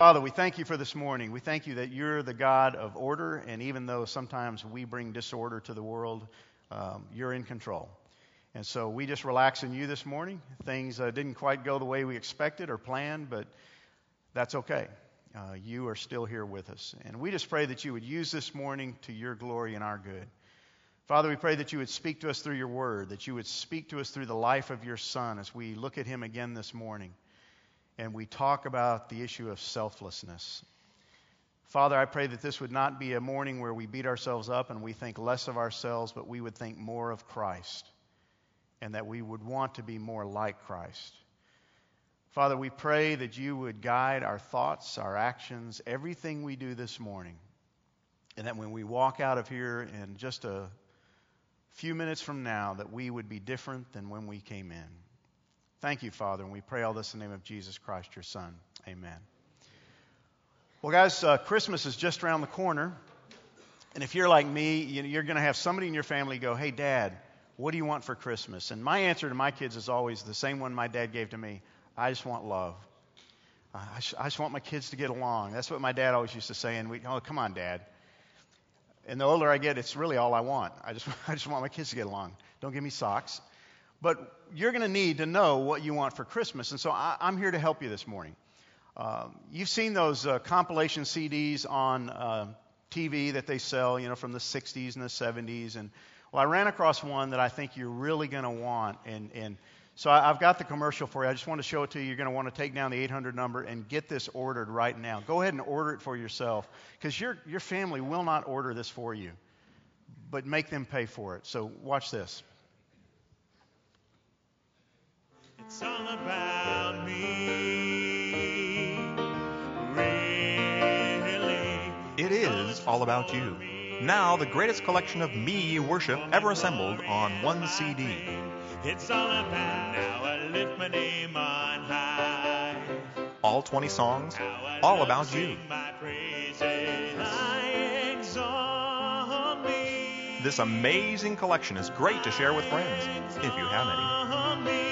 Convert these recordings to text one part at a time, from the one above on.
Father, we thank you for this morning. We thank you that you're the God of order, and even though sometimes we bring disorder to the world, um, you're in control. And so we just relax in you this morning. Things uh, didn't quite go the way we expected or planned, but that's okay. Uh, you are still here with us. And we just pray that you would use this morning to your glory and our good. Father, we pray that you would speak to us through your word, that you would speak to us through the life of your son as we look at him again this morning and we talk about the issue of selflessness. Father, I pray that this would not be a morning where we beat ourselves up and we think less of ourselves, but we would think more of Christ and that we would want to be more like Christ. Father, we pray that you would guide our thoughts, our actions, everything we do this morning. And that when we walk out of here in just a few minutes from now, that we would be different than when we came in. Thank you, Father, and we pray all this in the name of Jesus Christ, your Son. Amen. Well, guys, uh, Christmas is just around the corner. And if you're like me, you're going to have somebody in your family go, Hey, Dad, what do you want for Christmas? And my answer to my kids is always the same one my dad gave to me I just want love. I just, I just want my kids to get along. That's what my dad always used to say. And we, oh, come on, Dad. And the older I get, it's really all I want. I just, I just want my kids to get along. Don't give me socks. But you're going to need to know what you want for Christmas. And so I, am here to help you this morning. Um, you've seen those uh, compilation CDs on uh, TV that they sell, you know, from the 60s and the 70s. And well, I ran across one that I think you're really going to want. And, and so I, have got the commercial for you. I just want to show it to you. You're going to want to take down the 800 number and get this ordered right now. Go ahead and order it for yourself because your, your family will not order this for you, but make them pay for it. So watch this. It's all about me. Really. It is all about you. Now, the greatest collection of me worship ever assembled on one CD. It's all about now I lift my name on high. All 20 songs, all about you. This amazing collection is great to share with friends, if you have any.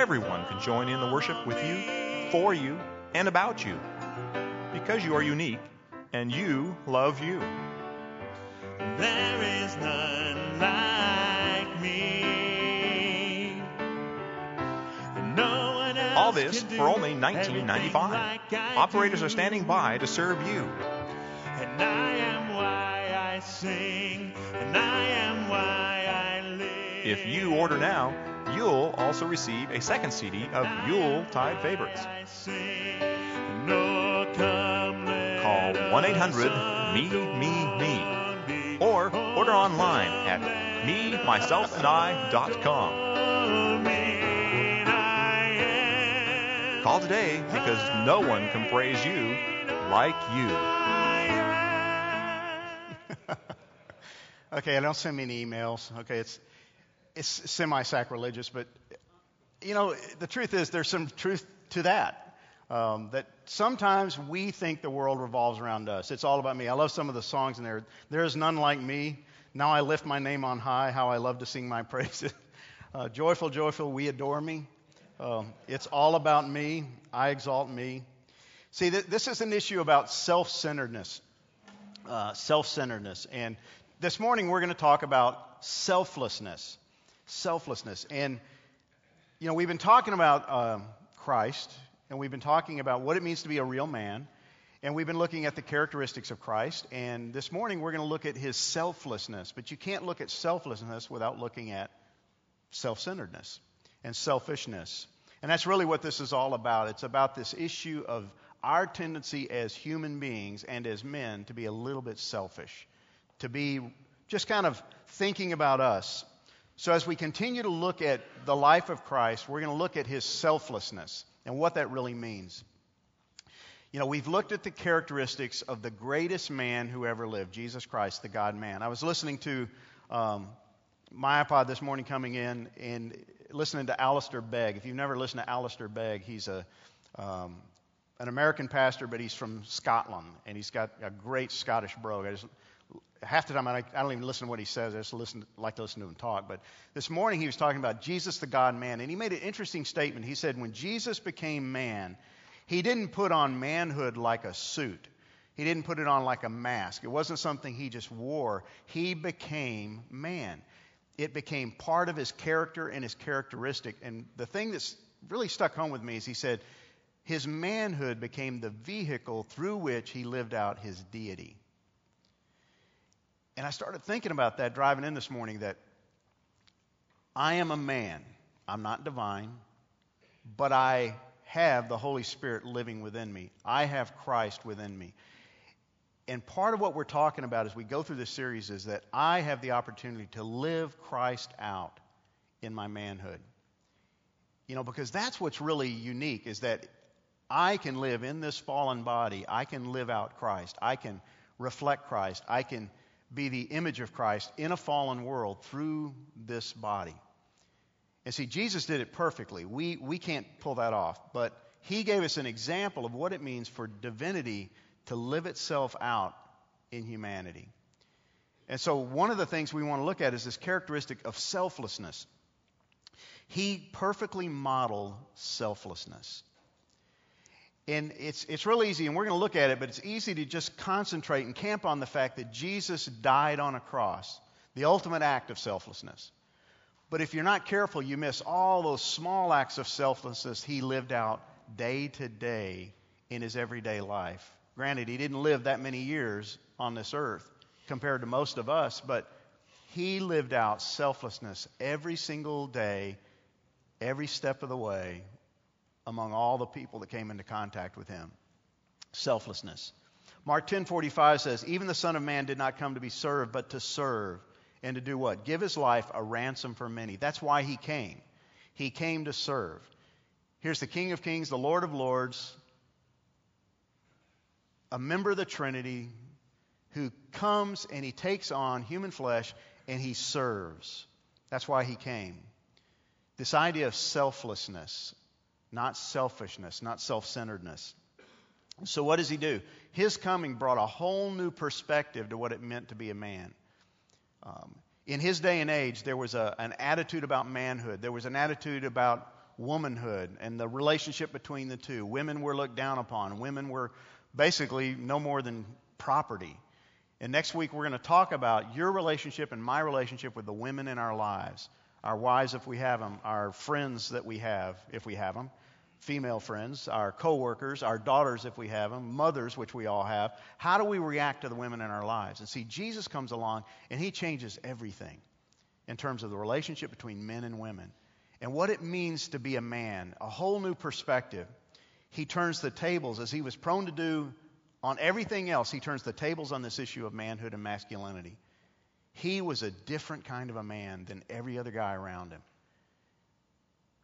Everyone can join in the worship with you, for you, and about you. Because you are unique and you love you. There is none like me. No All this for only $19.95. Operators are standing by to serve you. And I am why I sing, and I am why I live. If you order now, you'll also receive a second CD of Yule Tide favorites. Call 1 800 Me, Me, Me or order online at me myself and I.com. Call today because no one can praise you like you. okay, I don't send me any emails. Okay, it's it's semi-sacrilegious, but you know the truth is there's some truth to that. Um, that sometimes we think the world revolves around us. It's all about me. I love some of the songs in there. There is none like me. Now I lift my name on high. How I love to sing my praises. Uh, joyful, joyful, we adore me. Um, it's all about me. I exalt me. See, th- this is an issue about self centeredness. Uh, self centeredness. And this morning we're going to talk about selflessness. Selflessness. And, you know, we've been talking about uh, Christ and we've been talking about what it means to be a real man. And we've been looking at the characteristics of Christ. And this morning we're going to look at his selflessness. But you can't look at selflessness without looking at self centeredness and selfishness. And that's really what this is all about. It's about this issue of our tendency as human beings and as men to be a little bit selfish, to be just kind of thinking about us. So, as we continue to look at the life of Christ, we're going to look at his selflessness and what that really means. You know, we've looked at the characteristics of the greatest man who ever lived, Jesus Christ, the God man. I was listening to um, my iPod this morning coming in and listening to Alistair Begg. If you've never listened to Alistair Begg, he's a, um, an American pastor, but he's from Scotland, and he's got a great Scottish brogue. I just half the time I, don't even listen to what he says. I just listen, like to listen to him talk. But this morning he was talking about Jesus, the God man, and he made an interesting statement. He said, when Jesus became man, he didn't put on manhood like a suit. He didn't put it on like a mask. It wasn't something he just wore. He became man. It became part of his character and his characteristic. And the thing that's really stuck home with me is he said, his manhood became the vehicle through which he lived out his deity. And I started thinking about that driving in this morning that I am a man. I'm not divine, but I have the Holy Spirit living within me. I have Christ within me. And part of what we're talking about as we go through this series is that I have the opportunity to live Christ out in my manhood. You know, because that's what's really unique is that I can live in this fallen body. I can live out Christ. I can reflect Christ. I can be the image of Christ in a fallen world through this body. And see, Jesus did it perfectly. We, we can't pull that off. But he gave us an example of what it means for divinity to live itself out in humanity. And so, one of the things we want to look at is this characteristic of selflessness. He perfectly modeled selflessness. And it's, it's real easy, and we're going to look at it, but it's easy to just concentrate and camp on the fact that Jesus died on a cross, the ultimate act of selflessness. But if you're not careful, you miss all those small acts of selflessness he lived out day to day in his everyday life. Granted, he didn't live that many years on this earth compared to most of us, but he lived out selflessness every single day, every step of the way among all the people that came into contact with him. Selflessness. Mark 10:45 says, "Even the Son of Man did not come to be served, but to serve and to do what? Give his life a ransom for many." That's why he came. He came to serve. Here's the King of Kings, the Lord of Lords, a member of the Trinity who comes and he takes on human flesh and he serves. That's why he came. This idea of selflessness, not selfishness, not self centeredness. So, what does he do? His coming brought a whole new perspective to what it meant to be a man. Um, in his day and age, there was a, an attitude about manhood, there was an attitude about womanhood and the relationship between the two. Women were looked down upon, women were basically no more than property. And next week, we're going to talk about your relationship and my relationship with the women in our lives our wives, if we have them, our friends that we have, if we have them, female friends, our coworkers, our daughters, if we have them, mothers, which we all have. How do we react to the women in our lives? And see, Jesus comes along and he changes everything in terms of the relationship between men and women and what it means to be a man, a whole new perspective. He turns the tables, as he was prone to do on everything else, he turns the tables on this issue of manhood and masculinity. He was a different kind of a man than every other guy around him.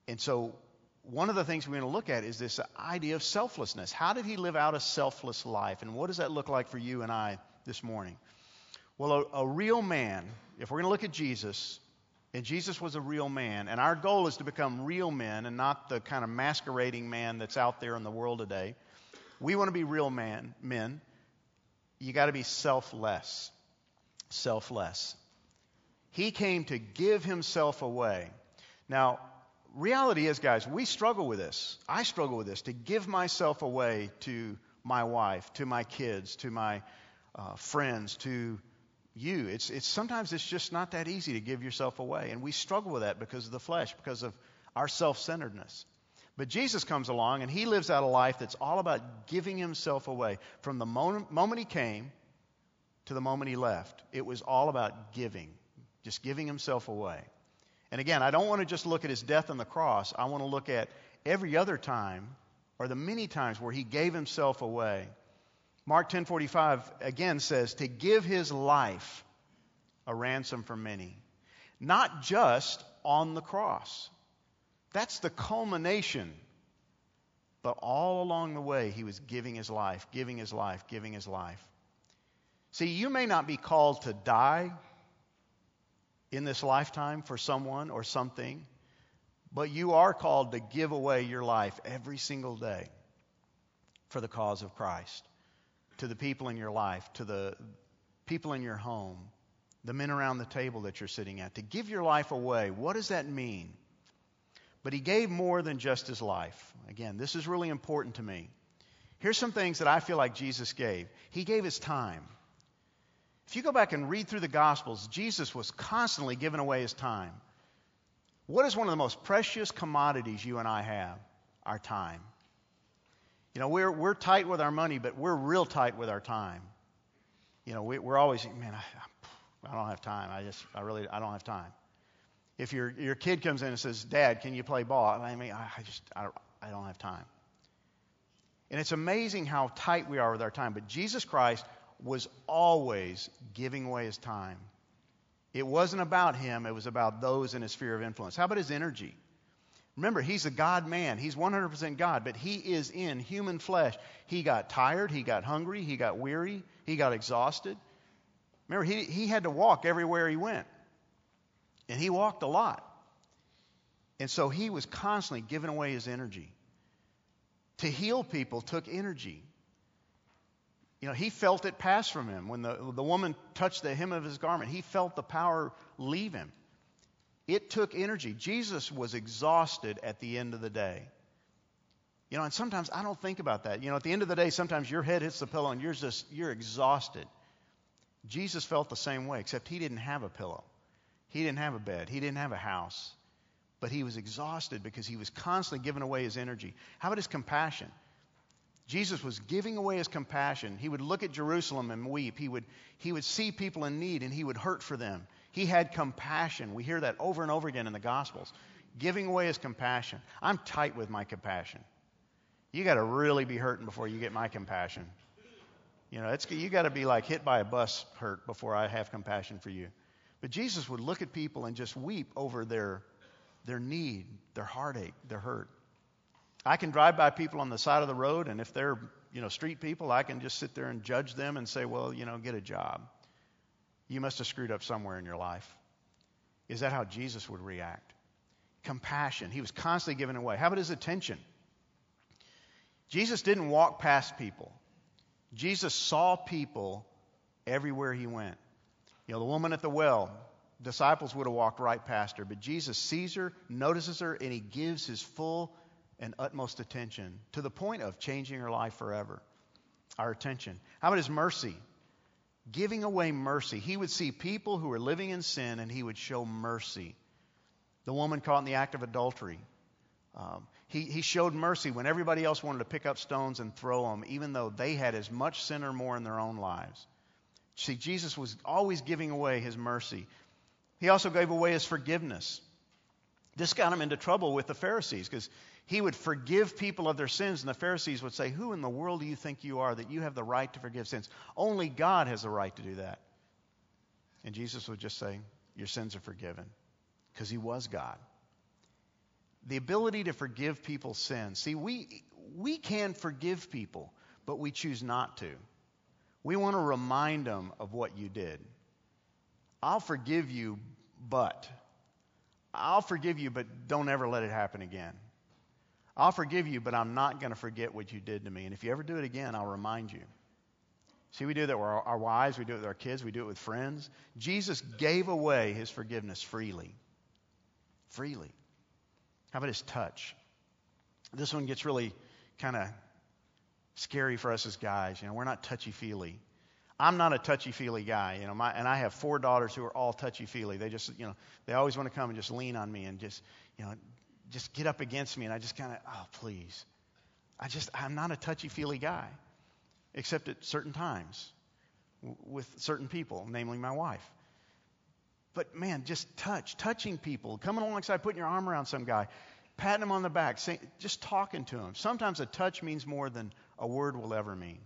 And so one of the things we're going to look at is this idea of selflessness. How did he live out a selfless life? And what does that look like for you and I this morning? Well, a, a real man, if we're going to look at Jesus, and Jesus was a real man, and our goal is to become real men and not the kind of masquerading man that's out there in the world today. We want to be real man, men. You got to be selfless. Selfless. He came to give himself away. Now, reality is, guys, we struggle with this. I struggle with this to give myself away to my wife, to my kids, to my uh, friends, to you. It's, it's sometimes it's just not that easy to give yourself away, and we struggle with that because of the flesh, because of our self-centeredness. But Jesus comes along and he lives out a life that's all about giving himself away. From the moment, moment he came to the moment he left, it was all about giving, just giving himself away. And again, I don't want to just look at his death on the cross. I want to look at every other time or the many times where he gave himself away. Mark 10:45 again says to give his life a ransom for many. Not just on the cross. That's the culmination. But all along the way he was giving his life, giving his life, giving his life. See, you may not be called to die in this lifetime for someone or something, but you are called to give away your life every single day for the cause of Christ, to the people in your life, to the, people in your home, the men around the table that you're sitting at, to give your life away. What does that mean? But he gave more than just his life. Again, this is really important to me. Here's some things that I feel like Jesus gave. He gave his time. If you go back and read through the Gospels, Jesus was constantly giving away his time. What is one of the most precious commodities you and I have? Our time. You know, we're, we're tight with our money, but we're real tight with our time. You know, we, are always, man, I, I don't have time. I just, I really, I don't have time. If your, your kid comes in and says, Dad, can you play ball? I mean, I, I just, I I don't have time. And it's amazing how tight we are with our time. But Jesus Christ was always giving away his time. It wasn't about him, it was about those in his sphere of influence. How about his energy? Remember, he's a God man. He's 100% God, but he is in human flesh. He got tired, he got hungry, he got weary, he got exhausted. Remember, he, he had to walk everywhere he went. And he walked a lot. And so he was constantly giving away his energy. To heal people took energy. You know, he felt it pass from him. When the, the woman touched the hem of his garment, he felt the power leave him. It took energy. Jesus was exhausted at the end of the day. You know, and sometimes I don't think about that. You know, at the end of the day, sometimes your head hits the pillow and you're just you're exhausted. Jesus felt the same way, except he didn't have a pillow. He didn't have a bed. He didn't have a house. But he was exhausted because he was constantly giving away his energy. How about his compassion? Jesus was giving away his compassion. He would look at Jerusalem and weep. He would, he would see people in need and he would hurt for them. He had compassion. We hear that over and over again in the Gospels. Giving away his compassion. I'm tight with my compassion. You got to really be hurting before you get my compassion. You know, it's, you got to be like hit by a bus hurt before I have compassion for you. But Jesus would look at people and just weep over their, their need, their heartache, their hurt. I can drive by people on the side of the road, and if they're, you know, street people, I can just sit there and judge them and say, well, you know, get a job. You must have screwed up somewhere in your life. Is that how Jesus would react? Compassion. He was constantly giving away. How about his attention? Jesus didn't walk past people. Jesus saw people everywhere he went. You know, the woman at the well, disciples would have walked right past her, but Jesus sees her, notices her, and he gives his full and utmost attention to the point of changing her life forever. Our attention. How about his mercy? giving away mercy. He would see people who were living in sin and he would show mercy. The woman caught in the act of adultery. Um, he, he showed mercy when everybody else wanted to pick up stones and throw them, even though they had as much sin or more in their own lives. See, Jesus was always giving away his mercy. He also gave away his forgiveness. This got him into trouble with the Pharisees because he would forgive people of their sins, and the Pharisees would say, Who in the world do you think you are that you have the right to forgive sins? Only God has the right to do that. And Jesus would just say, Your sins are forgiven, because he was God. The ability to forgive people's sins. See, we, we can forgive people, but we choose not to. We want to remind them of what you did. I'll forgive you, but. I'll forgive you, but don't ever let it happen again. I'll forgive you, but I'm not going to forget what you did to me. And if you ever do it again, I'll remind you. See, we do that with our, our wives, we do it with our kids, we do it with friends. Jesus gave away his forgiveness freely. Freely. How about his touch? This one gets really kind of scary for us as guys. You know, we're not touchy feely. I'm not a touchy feely guy, you know, my, and I have four daughters who are all touchy feely. They just, you know, they always want to come and just lean on me and just, you know, just get up against me, and I just kind of, oh, please. I just, I'm not a touchy feely guy, except at certain times with certain people, namely my wife. But man, just touch, touching people, coming alongside, putting your arm around some guy, patting him on the back, saying, just talking to him. Sometimes a touch means more than a word will ever mean.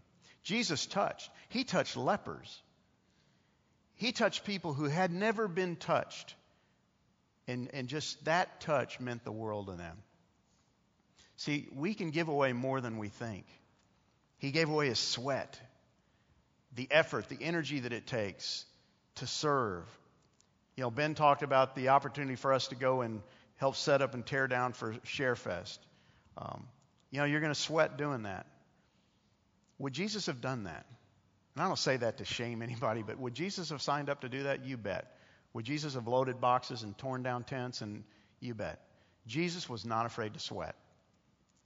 Jesus touched. He touched lepers. He touched people who had never been touched. And, and just that touch meant the world to them. See, we can give away more than we think. He gave away his sweat, the effort, the energy that it takes to serve. You know, Ben talked about the opportunity for us to go and help set up and tear down for ShareFest. Um, you know, you're going to sweat doing that. Would Jesus have done that? And I don't say that to shame anybody, but would Jesus have signed up to do that? You bet. Would Jesus have loaded boxes and torn down tents? And you bet. Jesus was not afraid to sweat.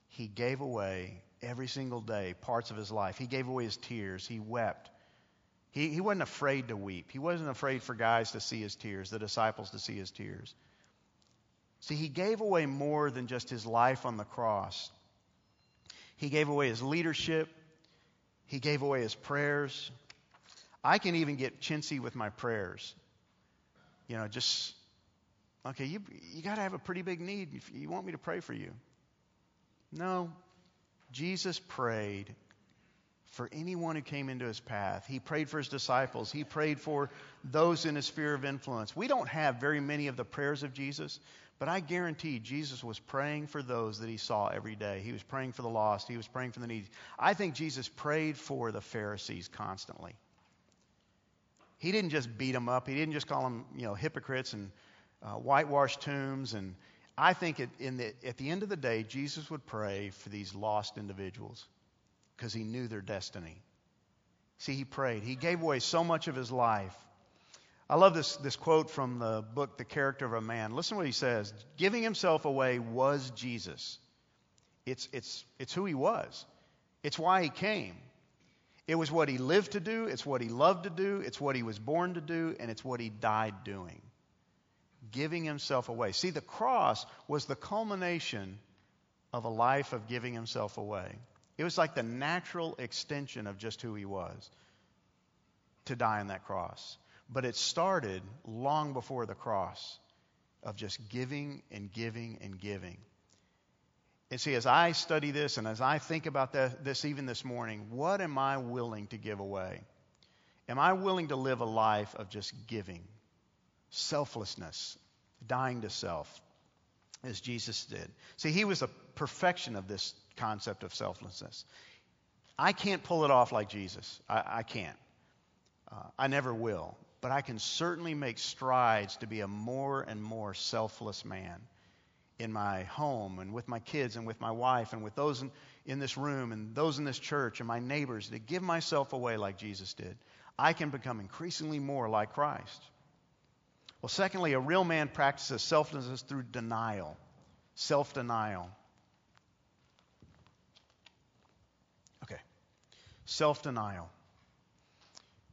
He gave away every single day parts of his life. He gave away his tears. He wept. He, he wasn't afraid to weep. He wasn't afraid for guys to see his tears, the disciples to see his tears. See, he gave away more than just his life on the cross. He gave away his leadership. He gave away his prayers. I can even get chintzy with my prayers. You know, just, okay, you, you got to have a pretty big need if you want me to pray for you. No, Jesus prayed for anyone who came into his path. He prayed for his disciples. He prayed for those in his sphere of influence. We don't have very many of the prayers of Jesus, but I guarantee Jesus was praying for those that he saw every day. He was praying for the lost. He was praying for the needy. I think Jesus prayed for the Pharisees constantly. He didn't just beat them up. He didn't just call them, you know, hypocrites and uh, whitewashed tombs. And I think it, the, at the end of the day, Jesus would pray for these lost individuals because he knew their destiny. See, he prayed. He gave away so much of his life I love this, this quote from the book, The Character of a Man. Listen to what he says Giving himself away was Jesus. It's, it's, it's who he was, it's why he came. It was what he lived to do, it's what he loved to do, it's what he was born to do, and it's what he died doing. Giving himself away. See, the cross was the culmination of a life of giving himself away. It was like the natural extension of just who he was to die on that cross. But it started long before the cross of just giving and giving and giving. And see, as I study this and as I think about this even this morning, what am I willing to give away? Am I willing to live a life of just giving, selflessness, dying to self, as Jesus did? See, he was a perfection of this concept of selflessness. I can't pull it off like Jesus. I, I can't. Uh, I never will but I can certainly make strides to be a more and more selfless man in my home and with my kids and with my wife and with those in, in, this room and those in this church and my neighbors to give myself away like Jesus did. I can become increasingly more like Christ. Well, secondly, a real man practices selflessness through denial, self denial. Okay, self denial.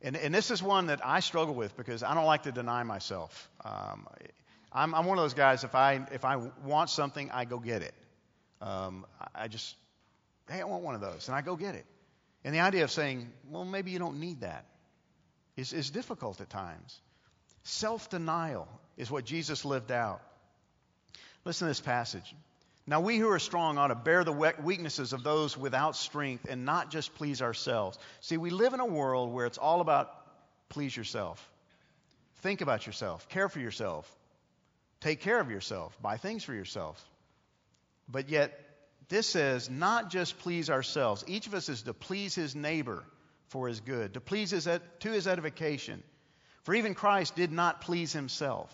And, and this is one that I struggle with because I don't like to deny myself. Um, I'm, I'm, one of those guys, if I, if I want something, I go get it. Um, I just, hey, I want one of those, and I go get it. And the idea of saying, well, maybe you don't need that is, is difficult at times. Self denial is what Jesus lived out. Listen to this passage. Now, we who are strong ought to bear the weaknesses of those without strength and not just please ourselves. See, we live in a world where it's all about please yourself. Think about yourself, care for yourself, take care of yourself, buy things for yourself. But yet, this says not just please ourselves. Each of us is to please his neighbor for his good, to please his, to his edification. For even Christ did not please himself.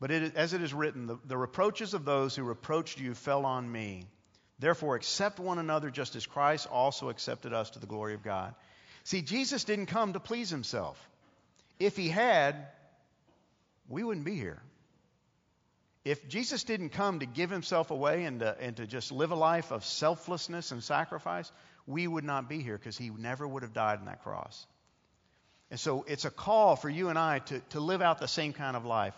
But it, as it is written, the, the reproaches of those who reproached you fell on me. Therefore, accept one another just as Christ also accepted us to the glory of God. See, Jesus didn't come to please himself. If he had, we wouldn't be here. If Jesus didn't come to give himself away and to, and to just live a life of selflessness and sacrifice, we would not be here because he never would have died on that cross. And so it's a call for you and I to, to live out the same kind of life,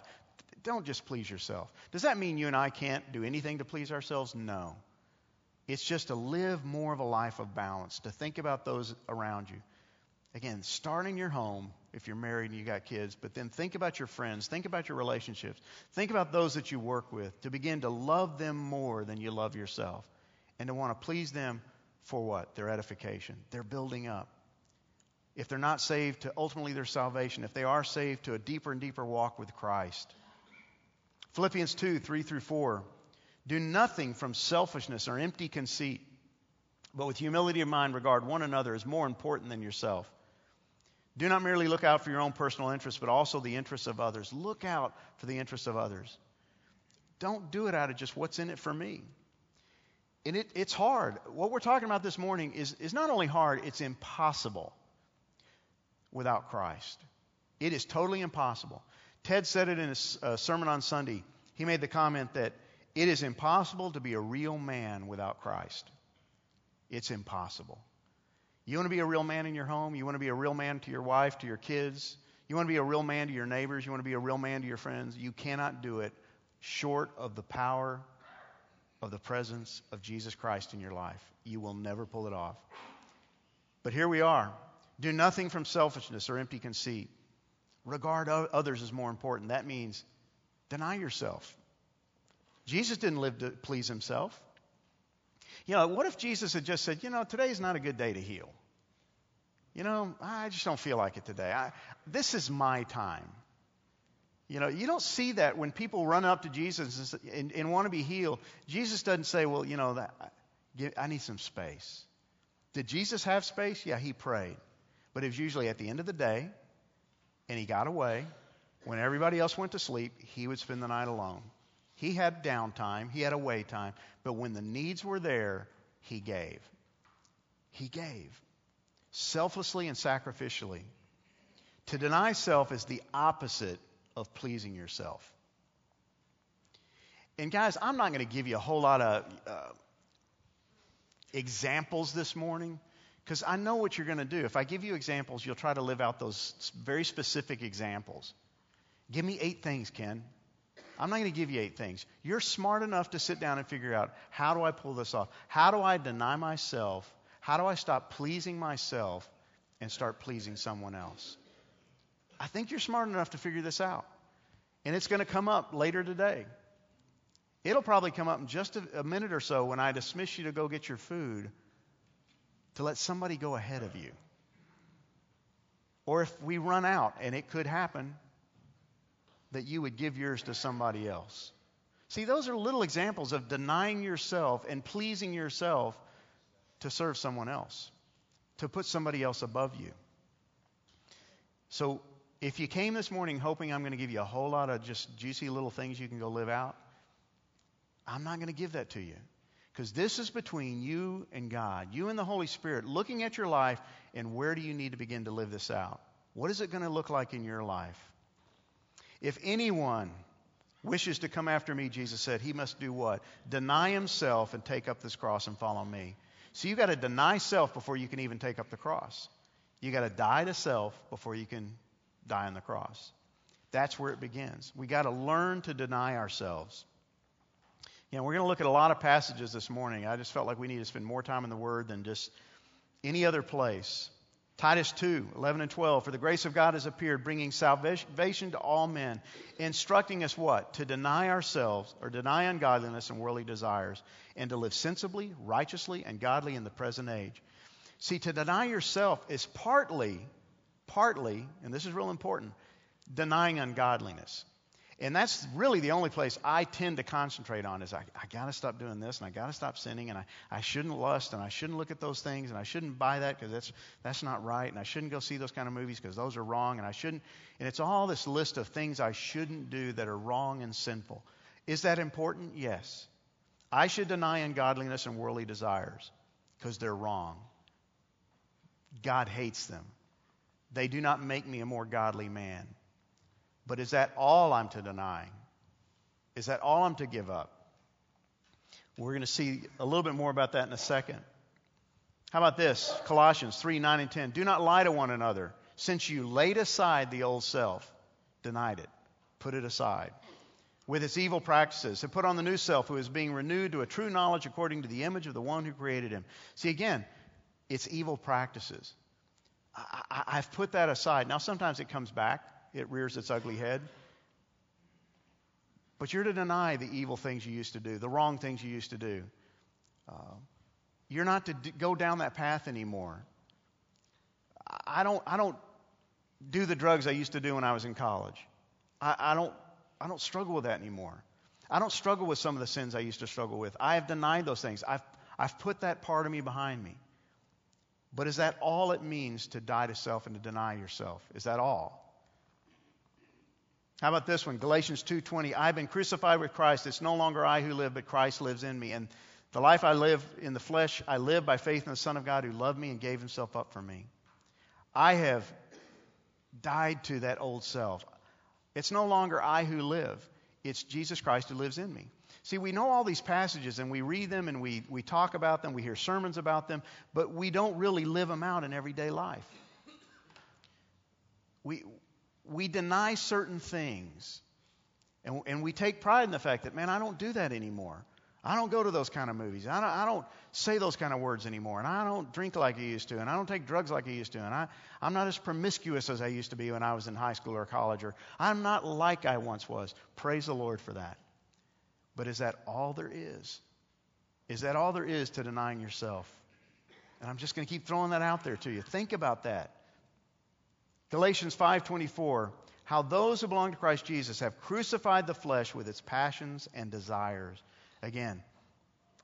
don't just please yourself. Does that mean you and I can't do anything to please ourselves? No. It's just to live more of a life of balance, to think about those around you. Again, start in your home if you're married and you got kids, but then think about your friends, think about your relationships, think about those that you work with, to begin to love them more than you love yourself, and to want to please them for what? Their edification, their building up. If they're not saved, to ultimately their salvation. If they are saved, to a deeper and deeper walk with Christ. Philippians 2 3 through 4. Do nothing from selfishness or empty conceit, but with humility of mind regard one another as more important than yourself. Do not merely look out for your own personal interests, but also the interests of others. Look out for the interests of others. Don't do it out of just what's in it for me. And it, it's hard. What we're talking about this morning is, is not only hard, it's impossible without Christ. It is totally impossible. Ted said it in his uh, sermon on Sunday. He made the comment that it is impossible to be a real man without Christ. It's impossible. You want to be a real man in your home? You want to be a real man to your wife, to your kids? You want to be a real man to your neighbors? You want to be a real man to your friends? You cannot do it short of the power of the presence of Jesus Christ in your life. You will never pull it off. But here we are. Do nothing from selfishness or empty conceit. Regard others as more important. That means deny yourself. Jesus didn't live to please himself. You know, what if Jesus had just said, you know, today's not a good day to heal? You know, I just don't feel like it today. I, this is my time. You know, you don't see that when people run up to Jesus and, and want to be healed. Jesus doesn't say, well, you know, that, I need some space. Did Jesus have space? Yeah, he prayed. But it was usually at the end of the day, and he got away. When everybody else went to sleep, he would spend the night alone. He had downtime, he had away time, but when the needs were there, he gave. He gave selflessly and sacrificially. To deny self is the opposite of pleasing yourself. And guys, I'm not going to give you a whole lot of uh, examples this morning because I know what you're going to do. If I give you examples, you'll try to live out those very specific examples. Give me eight things, Ken. I'm not going to give you eight things. You're smart enough to sit down and figure out how do I pull this off? How do I deny myself? How do I stop pleasing myself and start pleasing someone else? I think you're smart enough to figure this out. And it's going to come up later today. It'll probably come up in just a, a, minute or so when I dismiss you to go get your food to let somebody go ahead of you. Or if we run out, and it could happen, that you would give yours to somebody else. See, those are little examples of denying yourself and pleasing yourself to serve someone else, to put somebody else above you. So if you came this morning hoping I'm going to give you a whole lot of just juicy little things you can go live out, I'm not going to give that to you. Because this is between you and God, you and the Holy Spirit, looking at your life and where do you need to begin to live this out? What is it going to look like in your life? If anyone wishes to come after me, Jesus said, he must do what? Deny himself and take up this cross and follow me. So you've got to deny self before you can even take up the cross. You've got to die to self before you can die on the cross. That's where it begins. We got to learn to deny ourselves. You know, we're going to look at a lot of passages this morning. I just felt like we need to spend more time in the Word than just any other place. Titus 2, 11 and 12. For the grace of God has appeared, bringing salvation to all men, instructing us what? To deny ourselves, or deny ungodliness and worldly desires, and to live sensibly, righteously, and godly in the present age. See, to deny yourself is partly partly, and this is real important, denying ungodliness. And that's really the only place I tend to concentrate on is I, I got to stop doing this and I got to stop sinning and I, I shouldn't lust and I shouldn't look at those things and I shouldn't buy that because that's, that's not right and I shouldn't go see those kind of movies because those are wrong and I shouldn't. And it's all this list of things I shouldn't do that are wrong and sinful. Is that important? Yes. I should deny ungodliness and worldly desires because they're wrong. God hates them. They do not make me a more godly man. But is that all I'm to deny? Is that all I'm to give up? We're going to see a little bit more about that in a second. How about this? Colossians 3 9 and 10. Do not lie to one another, since you laid aside the old self, denied it, put it aside, with its evil practices, and put on the new self, who is being renewed to a true knowledge according to the image of the one who created him. See, again, it's evil practices. I, have put that aside. Now, sometimes it comes back, it rears its ugly head. But you're to deny the evil things you used to do, the wrong things you used to do. Uh, you're not to d- go down that path anymore. I don't, I don't do the drugs I used to do when I was in college. I, I, don't, I don't struggle with that anymore. I don't struggle with some of the sins I used to struggle with. I have denied those things. I've, I've put that part of me behind me. But is that all it means to die to self and to deny yourself? Is that all? How about this one? Galatians 2:20. I've been crucified with Christ. It's no longer I who live, but Christ lives in me. And the life I live in the flesh, I live by faith in the Son of God who loved me and gave himself up for me. I have died to that old self. It's no longer I who live, it's Jesus Christ who lives in me. See, we know all these passages and we read them and we, we talk about them, we hear sermons about them, but we don't really live them out in everyday life. We, we deny certain things and, and we take pride in the fact that, man, I don't do that anymore. I don't go to those kind of movies. I don't, I don't say those kind of words anymore. And I don't drink like I used to. And I don't take drugs like I used to. And I, I'm not as promiscuous as I used to be when I was in high school or college. Or I'm not like I once was. Praise the Lord for that. But is that all there is? Is that all there is to denying yourself? And I'm just going to keep throwing that out there to you. Think about that. Galatians 5:24 how those who belong to Christ Jesus have crucified the flesh with its passions and desires. Again,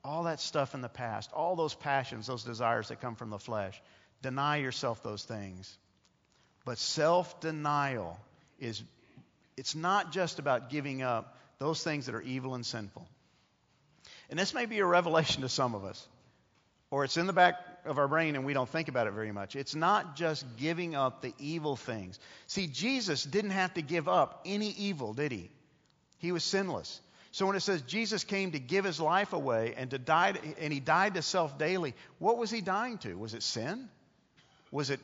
all that stuff in the past, all those passions, those desires that come from the flesh, deny yourself those things. But self-denial is it's not just about giving up those things that are evil and sinful. And this may be a revelation to some of us, or it's in the back of our brain and we don't think about it very much. It's not just giving up the evil things. See, Jesus didn't have to give up any evil, did he? He was sinless. So when it says Jesus came to give his life away and to die and he died to self daily, what was he dying to? Was it sin? Was it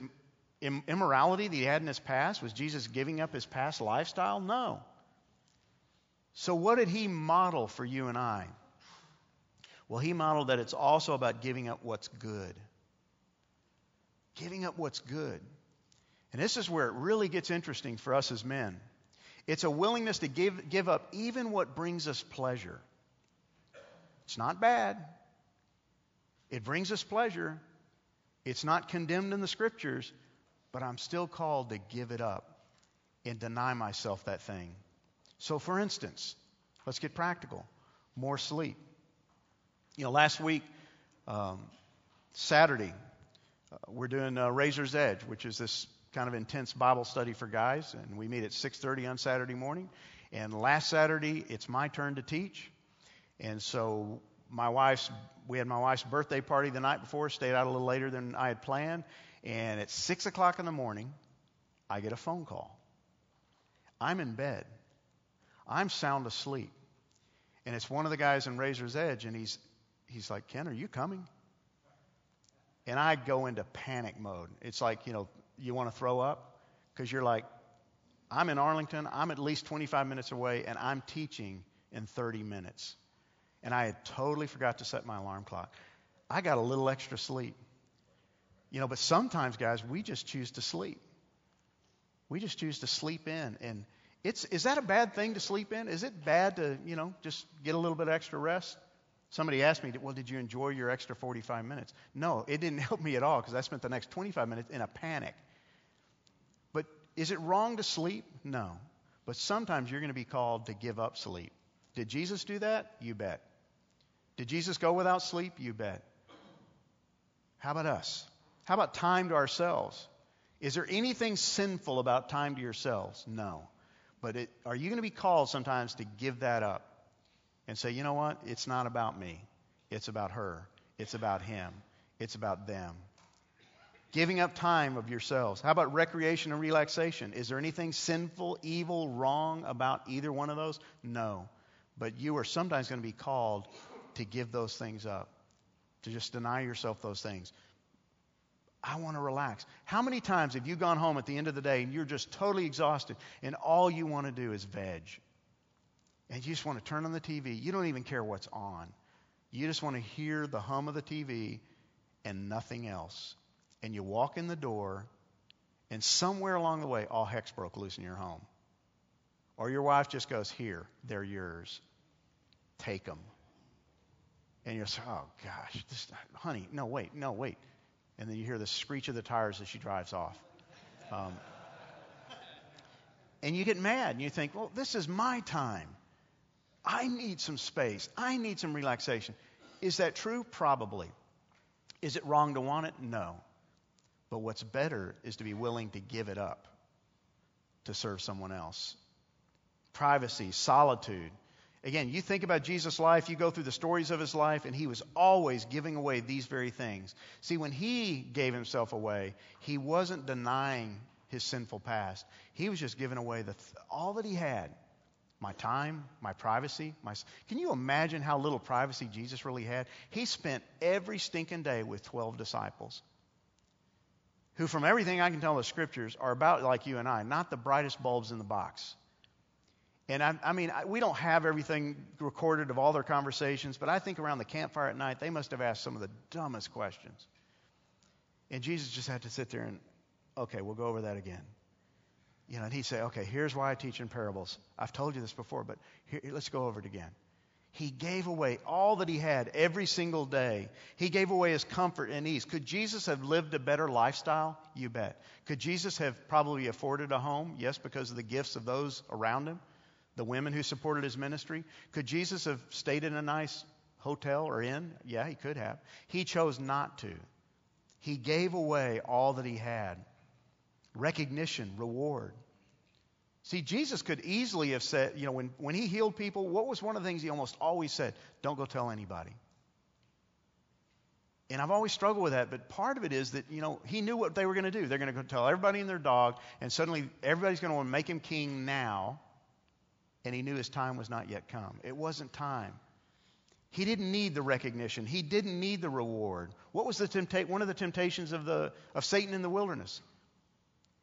immorality that he had in his past? Was Jesus giving up his past lifestyle? No. So what did he model for you and I? Well, he modeled that it's also about giving up what's good giving up what's good. And this is where it really gets interesting for us as men. It's a willingness to give, give up even what brings us pleasure. It's not bad, it brings us pleasure. It's not condemned in the scriptures, but I'm still called to give it up and deny myself that thing. So, for instance, let's get practical more sleep. You know, last week, um, Saturday, uh, we're doing uh, Razor's Edge, which is this kind of intense Bible study for guys, and we meet at 6:30 on Saturday morning. And last Saturday, it's my turn to teach, and so my wife's we had my wife's birthday party the night before, stayed out a little later than I had planned, and at six o'clock in the morning, I get a phone call. I'm in bed. I'm sound asleep. And it's one of the guys in Razor's Edge, and he's he's like, Ken, are you coming? And I go into panic mode. It's like, you know, you want to throw up because you're like, I'm in Arlington, I'm at least 25 minutes away, and I'm teaching in 30 minutes. And I had totally forgot to set my alarm clock. I got a little extra sleep. You know, but sometimes, guys, we just choose to sleep. We just choose to sleep in. And it's, is that a bad thing to sleep in? Is it bad to, you know, just get a little bit extra rest? Somebody asked me, well, did you enjoy your extra 45 minutes? No, it didn't help me at all because I spent the next 25 minutes in a panic. But is it wrong to sleep? No. But sometimes you're going to be called to give up sleep. Did Jesus do that? You bet. Did Jesus go without sleep? You bet. How about us? How about time to ourselves? Is there anything sinful about time to yourselves? No. But it, are you going to be called sometimes to give that up? And say, you know what? It's not about me. It's about her. It's about him. It's about them. Giving up time of yourselves. How about recreation and relaxation? Is there anything sinful, evil, wrong about either one of those? No. But you are sometimes going to be called to give those things up, to just deny yourself those things. I want to relax. How many times have you gone home at the end of the day and you're just totally exhausted and all you want to do is veg? And you just want to turn on the TV. You don't even care what's on. You just want to hear the hum of the TV and nothing else. And you walk in the door, and somewhere along the way, all heck's broke loose in your home. Or your wife just goes, Here, they're yours. Take them. And you're like, Oh, gosh, this, honey, no, wait, no, wait. And then you hear the screech of the tires as she drives off. Um, and you get mad and you think, Well, this is my time. I need some space. I need some relaxation. Is that true? Probably. Is it wrong to want it? No. But what's better is to be willing to give it up to serve someone else. Privacy, solitude. Again, you think about Jesus' life, you go through the stories of his life, and he was always giving away these very things. See, when he gave himself away, he wasn't denying his sinful past. He was just giving away the, all that he had my time, my privacy. My, can you imagine how little privacy Jesus really had? He spent every stinking day with 12 disciples who, from everything I can tell the scriptures, are about like you and I, not the brightest bulbs in the box. And I, I mean, I, we don't have everything recorded of all their conversations, but I think around the campfire at night, they must have asked some of the dumbest questions. And Jesus just had to sit there and, okay, we'll go over that again. You know, and he'd say, okay, here's why I teach in parables. I've told you this before, but here, let's go over it again. He gave away all that he had every single day. He gave away his comfort and ease. Could Jesus have lived a better lifestyle? You bet. Could Jesus have probably afforded a home? Yes, because of the gifts of those around him, the women who supported his ministry. Could Jesus have stayed in a nice hotel or inn? Yeah, he could have. He chose not to. He gave away all that he had recognition, reward. See, Jesus could easily have said, you know, when, when he healed people, what was one of the things he almost always said? Don't go tell anybody. And I've always struggled with that, but part of it is that, you know, he knew what they were going to do. They're going to go tell everybody and their dog, and suddenly everybody's going to want to make him king now, and he knew his time was not yet come. It wasn't time. He didn't need the recognition. He didn't need the reward. What was the tempta- one of the temptations of, the, of Satan in the wilderness?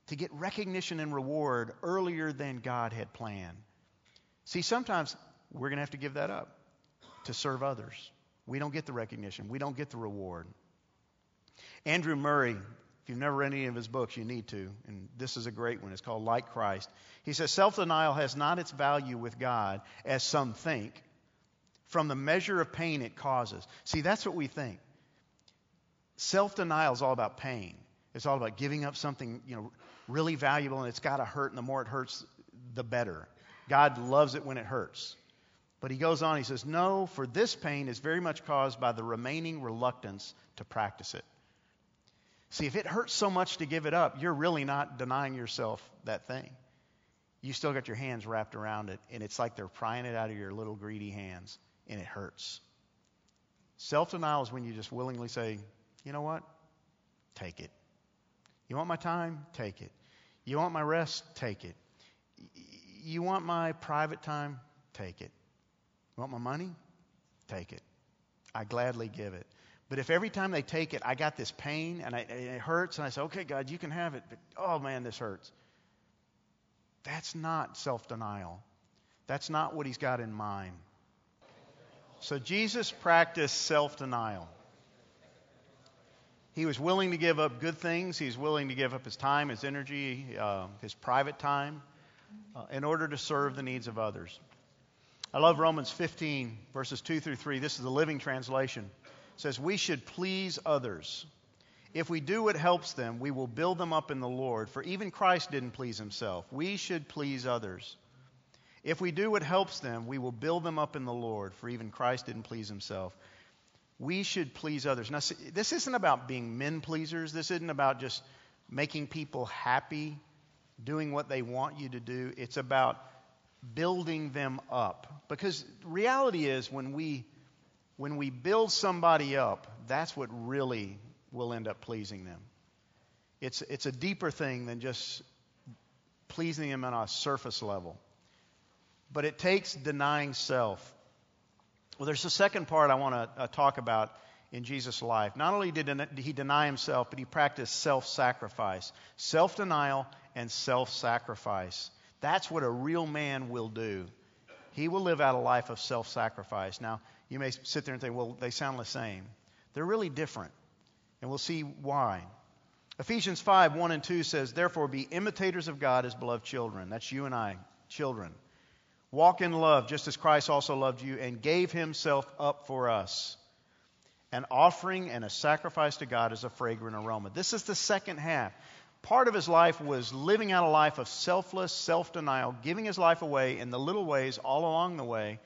To get recognition and reward earlier than God had planned. See, sometimes we're going to have to give that up to serve others. We don't get the recognition, we don't get the reward. Andrew Murray, if you've never read any of his books, you need to. And this is a great one. It's called Like Christ. He says self denial has not its value with God, as some think, from the measure of pain it causes. See, that's what we think. Self denial is all about pain. It's all about giving up something, you know, really valuable and it's got to hurt, and the more it hurts, the better. God loves it when it hurts. But he goes on, he says, No, for this pain is very much caused by the remaining reluctance to practice it. See, if it hurts so much to give it up, you're really not denying yourself that thing. You still got your hands wrapped around it, and it's like they're prying it out of your little greedy hands and it hurts. Self denial is when you just willingly say, you know what? Take it. You want my time? Take it. You want my rest? Take it. You want my private time? Take it. You want my money? Take it. I gladly give it. But if every time they take it, I got this pain and, I, it hurts, and I say, okay, God, you can have it, but oh man, this hurts. That's not self denial. That's not what he's got in mind. So Jesus practiced self denial. He was willing to give up good things. He's willing to give up his time, his energy, uh, his private time uh, in order to serve the needs of others. I love Romans 15, verses 2 through 3. This is the Living Translation. It says, We should please others. If we do what helps them, we will build them up in the Lord, for even Christ didn't please himself. We should please others. If we do what helps them, we will build them up in the Lord, for even Christ didn't please himself. We should please others. Now, see, this isn't about being men pleasers. This isn't about just making people happy, doing what they want you to do. It's about building them up. Because reality is when we when we build somebody up, that's what really will end up pleasing them. It's it's a deeper thing than just pleasing them on a surface level but it takes denying self. Well, there's a second part I want to uh, talk about in Jesus' life. Not only did he deny himself, but he practiced self sacrifice, self denial, and self sacrifice. That's what a real man will do. He will live out a life of self sacrifice. Now, you may sit there and think, well, they sound the same. They're really different, and we'll see why. Ephesians 5 1 and 2 says, Therefore, be imitators of God as beloved children. That's you and I, children. Walk in love, just as Christ also loved you and gave himself up for us. An offering and a sacrifice to God is a fragrant aroma. This is the second half. Part of his life was living out a life of selfless self denial, giving his life away in the little ways all along the way.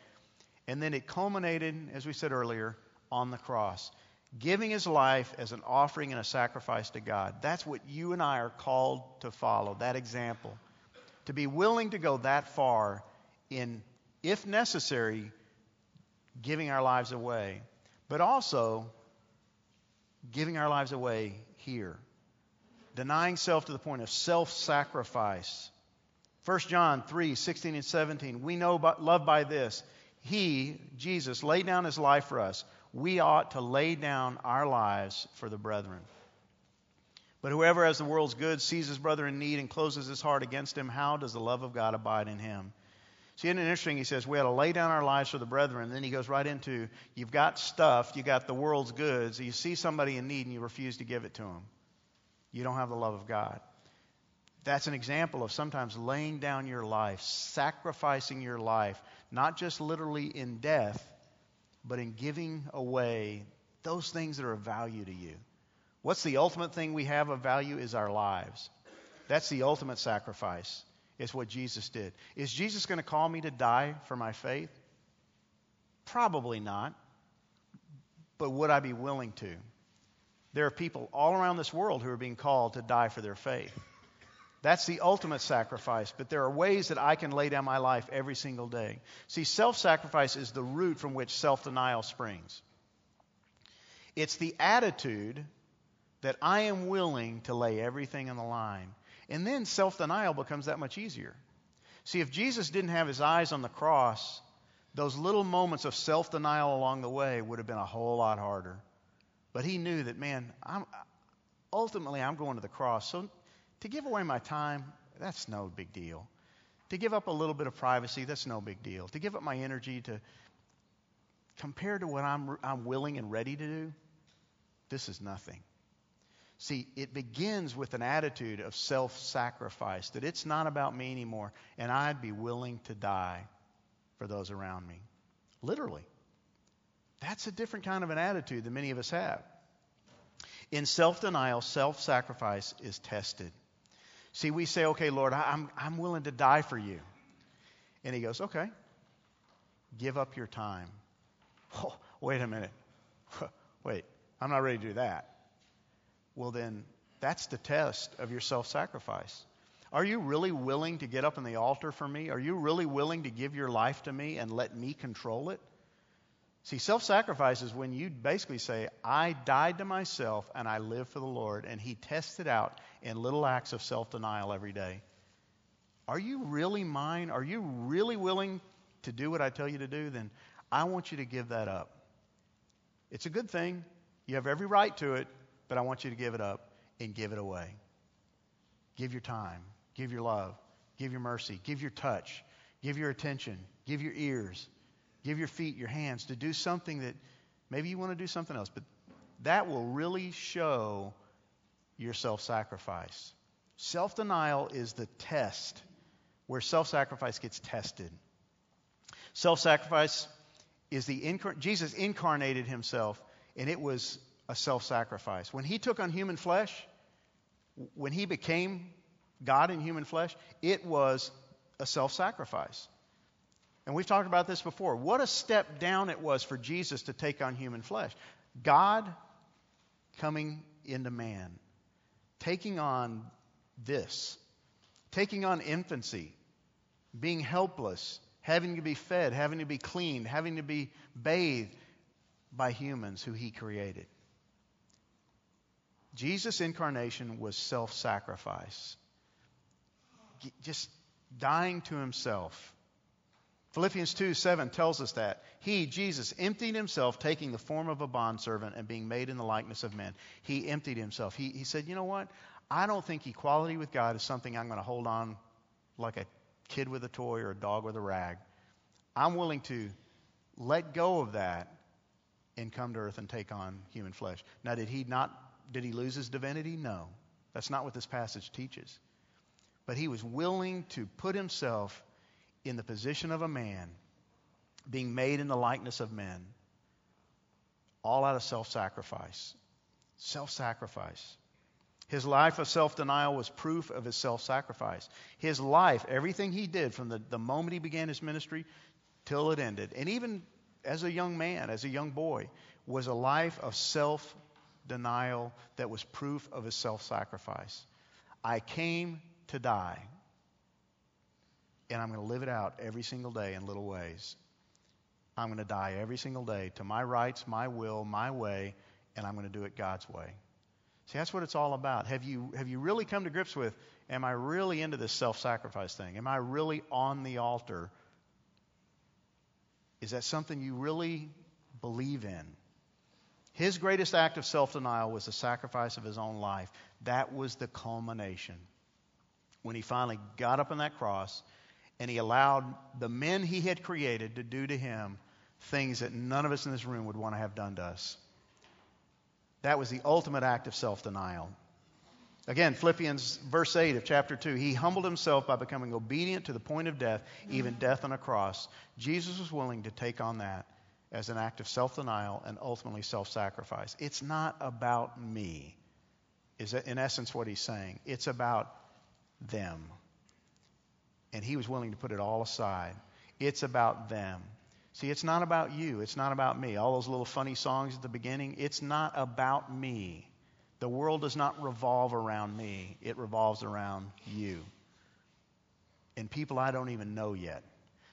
And then it culminated, as we said earlier, on the cross. Giving his life as an offering and a sacrifice to God. That's what you and I are called to follow, that example. To be willing to go that far in, if necessary, giving our lives away, but also giving our lives away here. denying self to the point of self sacrifice. 1 John 3 16 and 17. We know by, love by this. He, Jesus, laid down his life for us. We ought to lay down our lives for the brethren. But whoever has the world's goods sees his brother in need and closes his heart against him, how does the love of God abide in him? See, isn't it interesting? He says we ought to lay down our lives for the brethren. And then he goes right into you've got stuff, you got the world's goods. You see somebody in need and you refuse to give it to them. You don't have the love of God. That's an example of sometimes laying down your life, sacrificing your life, not just literally in death, but in giving away those things that are of value to you. What's the ultimate thing we have of value is our lives. That's the ultimate sacrifice. It's what Jesus did. Is Jesus going to call me to die for my faith? Probably not. But would I be willing to? There are people all around this world who are being called to die for their faith. That's the ultimate sacrifice, but there are ways that I can lay down my life every single day. See, self sacrifice is the root from which self denial springs. It's the attitude that I am willing to lay everything on the line. And then self denial becomes that much easier. See, if Jesus didn't have his eyes on the cross, those little moments of self denial along the way would have been a whole lot harder. But he knew that, man, I'm, ultimately I'm going to the cross. So to give away my time, that's no big deal. To give up a little bit of privacy, that's no big deal. To give up my energy to compared to what I'm, I'm willing and ready to do, this is nothing. See, it begins with an attitude of self sacrifice, that it's not about me anymore, and I'd be willing to die for those around me. Literally. That's a different kind of an attitude than many of us have. In self denial, self sacrifice is tested. See, we say, okay, Lord, I'm, I'm willing to die for you. And he goes, okay, give up your time. Oh, wait a minute. Wait, I'm not ready to do that well, then that's the test of your self sacrifice. Are you really willing to get up on the altar for me? Are you really willing to give your life to me and let me control it? See, self sacrifice is when you basically say, I died to myself and I live for the Lord, and He tests it out in little acts of self denial every day. Are you really mine? Are you really willing to do what I tell you to do? Then I want you to give that up. It's a good thing. You have every right to it, but I want you to give it up and give it away. Give your time, give your love, give your mercy, give your touch, give your attention, give your ears, give your feet, your hands to do something that maybe you want to do something else, but that will really show your self sacrifice. Self denial is the test where self sacrifice gets tested. Self sacrifice is the incar- Jesus incarnated himself, and it was a self sacrifice. When he took on human flesh, when he became God in human flesh, it was a self sacrifice. And we've talked about this before. What a step down it was for Jesus to take on human flesh. God coming into man, taking on this, taking on infancy, being helpless, having to be fed, having to be cleaned, having to be bathed by humans who he created. Jesus' incarnation was self sacrifice, just dying to himself. Philippians 2 7 tells us that. He, Jesus, emptied himself, taking the form of a bondservant and being made in the likeness of men. He emptied himself. He, he said, You know what? I don't think equality with God is something I'm going to hold on like a kid with a toy or a dog with a rag. I'm willing to let go of that and come to earth and take on human flesh. Now, did he not did he lose his divinity? No. That's not what this passage teaches. But he was willing to put himself in the position of a man, being made in the likeness of men, all out of self sacrifice. Self sacrifice. His life of self denial was proof of his self sacrifice. His life, everything he did from the, the moment he began his ministry till it ended, and even as a young man, as a young boy, was a life of self denial that was proof of his self sacrifice. I came to die, and I'm going to live it out every single day in little ways. I'm going to die every single day to my rights, my will, my way, and I'm going to do it God's way. See, that's what it's all about. Have you, have you really come to grips with, am I really into this self sacrifice thing? Am I really on the altar? Is that something you really believe in? His greatest act of self denial was the sacrifice of his own life. That was the culmination. When he finally got up on that cross and he allowed the men he had created to do to him things that none of us in this room would want to have done to us. That was the ultimate act of self denial. Again, Philippians verse 8 of chapter 2 He humbled himself by becoming obedient to the point of death, even death on a cross. Jesus was willing to take on that as an act of self denial and ultimately self sacrifice. It's not about me, is in essence what he's saying. It's about them. And he was willing to put it all aside. It's about them. See, it's not about you. It's not about me. All those little funny songs at the beginning, it's not about me. The world does not revolve around me, it revolves around you. And people I don't even know yet.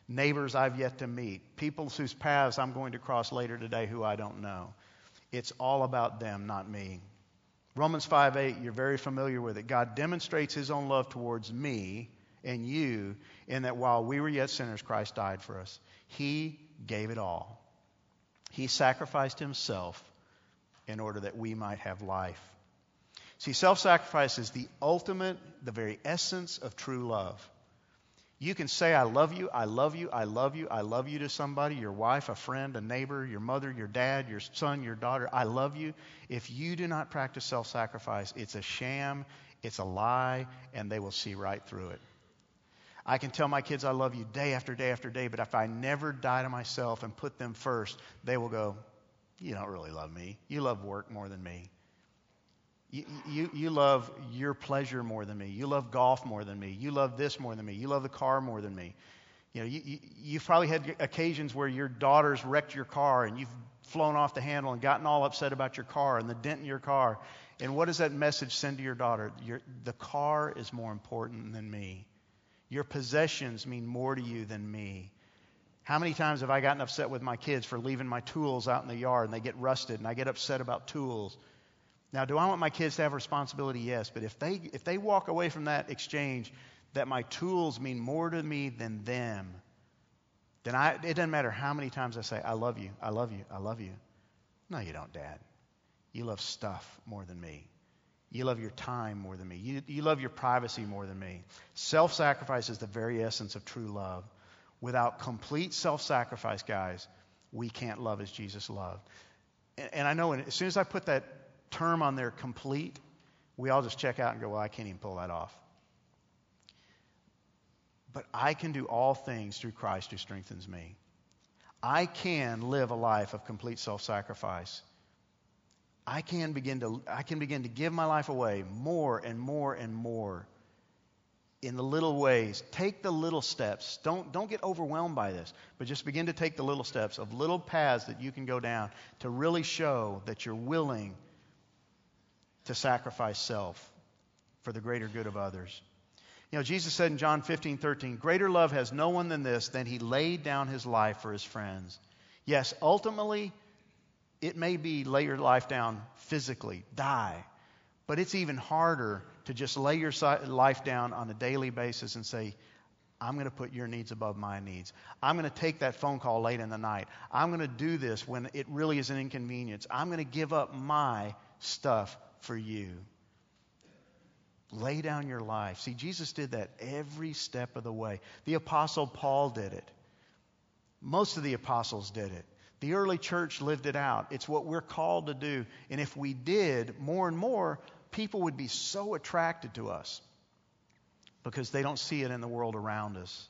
Neighbors I've yet to meet. People whose paths I'm going to cross later today who I don't know. It's all about them, not me. Romans 5 8, you're very familiar with it. God demonstrates his own love towards me and you in that while we were yet sinners, Christ died for us. He gave it all. He sacrificed himself in order that we might have life. See, self sacrifice is the ultimate, the very essence of true love. You can say, I love you, I love you, I love you, I love you to somebody, your wife, a friend, a neighbor, your mother, your dad, your son, your daughter, I love you. If you do not practice self sacrifice, it's a sham, it's a lie, and they will see right through it. I can tell my kids I love you day after day after day, but if I never die to myself and put them first, they will go, You don't really love me. You love work more than me. You, you, love your pleasure more than me. You love golf more than me. You love this more than me. You love the car more than me. You know, you, you, you've probably had occasions where your daughter's wrecked your car and you've flown off the handle and gotten all upset about your car and the dent in your car. And what does that message send to your daughter? Your, the car is more important than me. Your possessions mean more to you than me. How many times have I gotten upset with my kids for leaving my tools out in the yard and they get rusted and I get upset about tools? Now, do I want my kids to have responsibility? Yes. But if they, if they walk away from that exchange that my tools mean more to me than them, then I, it doesn't matter how many times I say, I love you, I love you, I love you. No, you don't, Dad. You love stuff more than me. You love your time more than me. You, you love your privacy more than me. Self sacrifice is the very essence of true love. Without complete self sacrifice, guys, we can't love as Jesus loved. And, and I know as soon as I put that term on there, complete, we all just check out and go, well, I can't even pull that off. But I can do all things through Christ who strengthens me. I can live a life of complete self sacrifice. I can begin to I can begin to give my life away more and more and more in the little ways. Take the little steps. Don't don't get overwhelmed by this, but just begin to take the little steps of little paths that you can go down to really show that you're willing to sacrifice self for the greater good of others. You know, Jesus said in John 15, 13, greater love has no one than this, than he laid down his life for his friends. Yes, ultimately, it may be lay your life down physically, die. But it's even harder to just lay your life down on a daily basis and say, I'm going to put your needs above my needs. I'm going to take that phone call late in the night. I'm going to do this when it really is an inconvenience. I'm going to give up my stuff for you. Lay down your life. See, Jesus did that every step of the way. The Apostle Paul did it. Most of the apostles did it. The early church lived it out. It's what we're called to do. And if we did more and more, people would be so attracted to us because they don't see it in the world around us.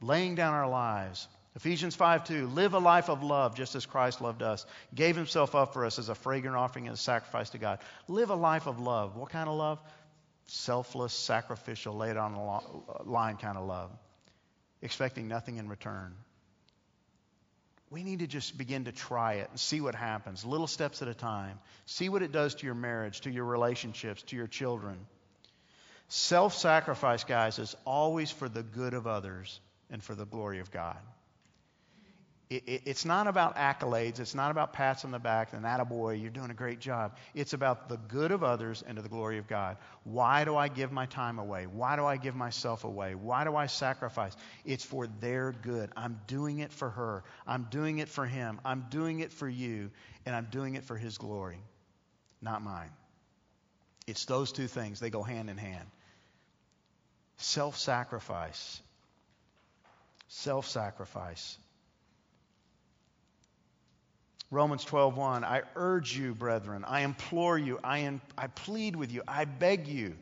Laying down our lives. Ephesians 5 2, live a life of love just as Christ loved us, gave himself up for us as a fragrant offering and a sacrifice to God. Live a life of love. What kind of love? Selfless, sacrificial, laid on the line kind of love, expecting nothing in return. We need to just begin to try it and see what happens, little steps at a time. See what it does to your marriage, to your relationships, to your children. Self sacrifice, guys, is always for the good of others and for the glory of God. It, it, it's not about accolades. It's not about pats on the back and attaboy, you're doing a great job. It's about the good of others and to the glory of God. Why do I give my time away? Why do I give myself away? Why do I sacrifice? It's for their good. I'm doing it for her. I'm doing it for him. I'm doing it for you. And I'm doing it for his glory, not mine. It's those two things, they go hand in hand. Self sacrifice. Self sacrifice. Romans 12:1 I urge you brethren I implore you I, I plead with you I beg you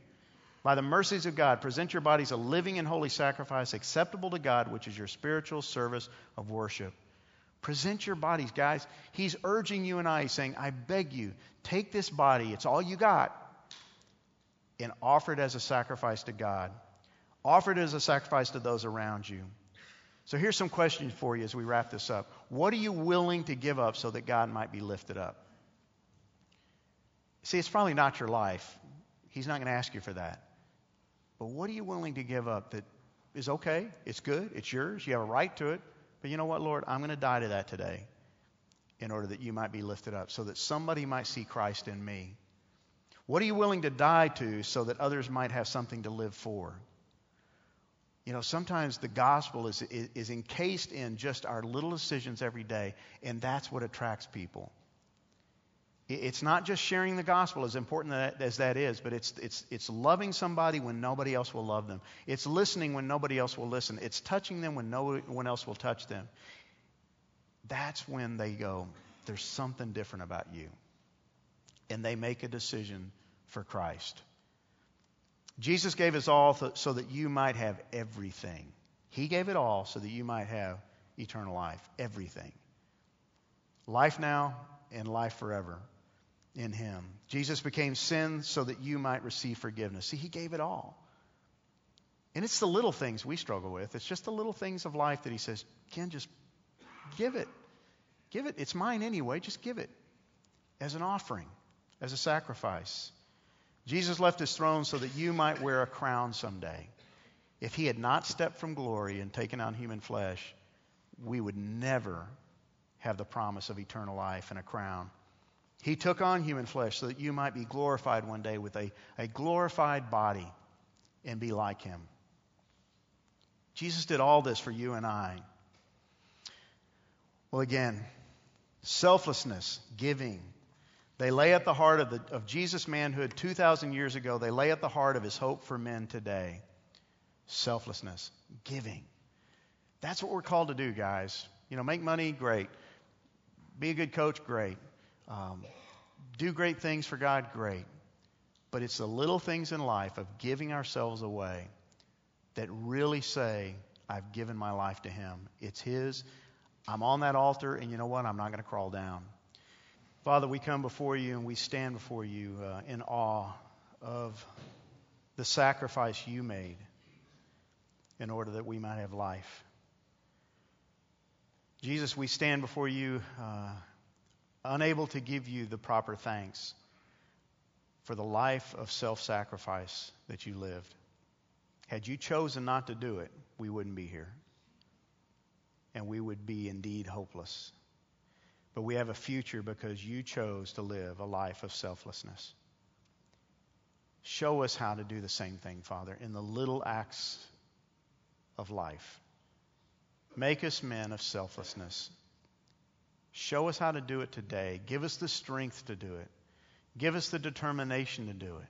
by the mercies of God present your bodies a living and holy sacrifice acceptable to God which is your spiritual service of worship. Present your bodies guys. He's urging you and I he's saying I beg you take this body it's all you got and offer it as a sacrifice to God. Offer it as a sacrifice to those around you so here's some questions for you as we wrap this up. What are you willing to give up so that God might be lifted up? See, it's probably not your life. He's not going to ask you for that. But what are you willing to give up that is okay? It's good. It's yours. You have a right to it. But you know what, Lord? I'm going to die to that today in order that you might be lifted up, so that somebody might see Christ in me. What are you willing to die to so that others might have something to live for? You know, sometimes the gospel is, is, is, encased in just our little decisions every day, and that's what attracts people. It's not just sharing the gospel, as important as that is, but it's, it's, it's loving somebody when nobody else will love them. It's listening when nobody else will listen. It's touching them when no one else will touch them. That's when they go, there's something different about you. And they make a decision for Christ. Jesus gave us all so that you might have everything. He gave it all so that you might have eternal life. Everything. Life now and life forever in Him. Jesus became sin so that you might receive forgiveness. See, He gave it all. And it's the little things we struggle with. It's just the little things of life that He says, Ken, just give it. Give it. It's mine anyway. Just give it as an offering, as a sacrifice. Jesus left his throne so that you might wear a crown someday. If he had not stepped from glory and taken on human flesh, we would never have the promise of eternal life and a crown. He took on human flesh so that you might be glorified one day with a, a glorified body and be like him. Jesus did all this for you and I. Well, again, selflessness, giving, they lay at the heart of, the, of Jesus' manhood 2,000 years ago. They lay at the heart of his hope for men today. Selflessness, giving. That's what we're called to do, guys. You know, make money, great. Be a good coach, great. Um, do great things for God, great. But it's the little things in life of giving ourselves away that really say, I've given my life to Him. It's His. I'm on that altar, and you know what? I'm not going to crawl down. Father, we come before you and we stand before you uh, in awe of the sacrifice you made in order that we might have life. Jesus, we stand before you uh, unable to give you the proper thanks for the life of self sacrifice that you lived. Had you chosen not to do it, we wouldn't be here. And we would be indeed hopeless. But we have a future because you chose to live a life of selflessness. Show us how to do the same thing, Father, in the little acts of life. Make us men of selflessness. Show us how to do it today. Give us the strength to do it. Give us the determination to do it.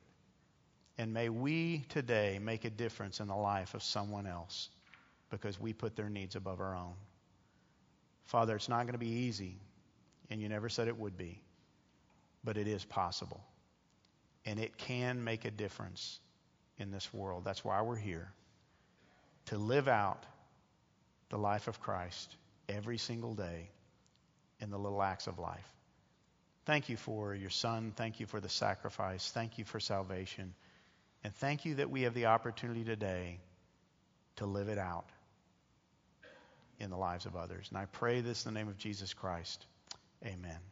And may we today make a difference in the life of someone else because we put their needs above our own. Father, it's not going to be easy and you never said it would be. But it is possible. And it can make a difference in this world. That's why we're here to live out the life of Christ every single day in the little acts of life. Thank you for your son. Thank you for the sacrifice. Thank you for salvation. And thank you that we have the opportunity today to live it out in the lives of others. And I pray this in the name of Jesus Christ. Amen.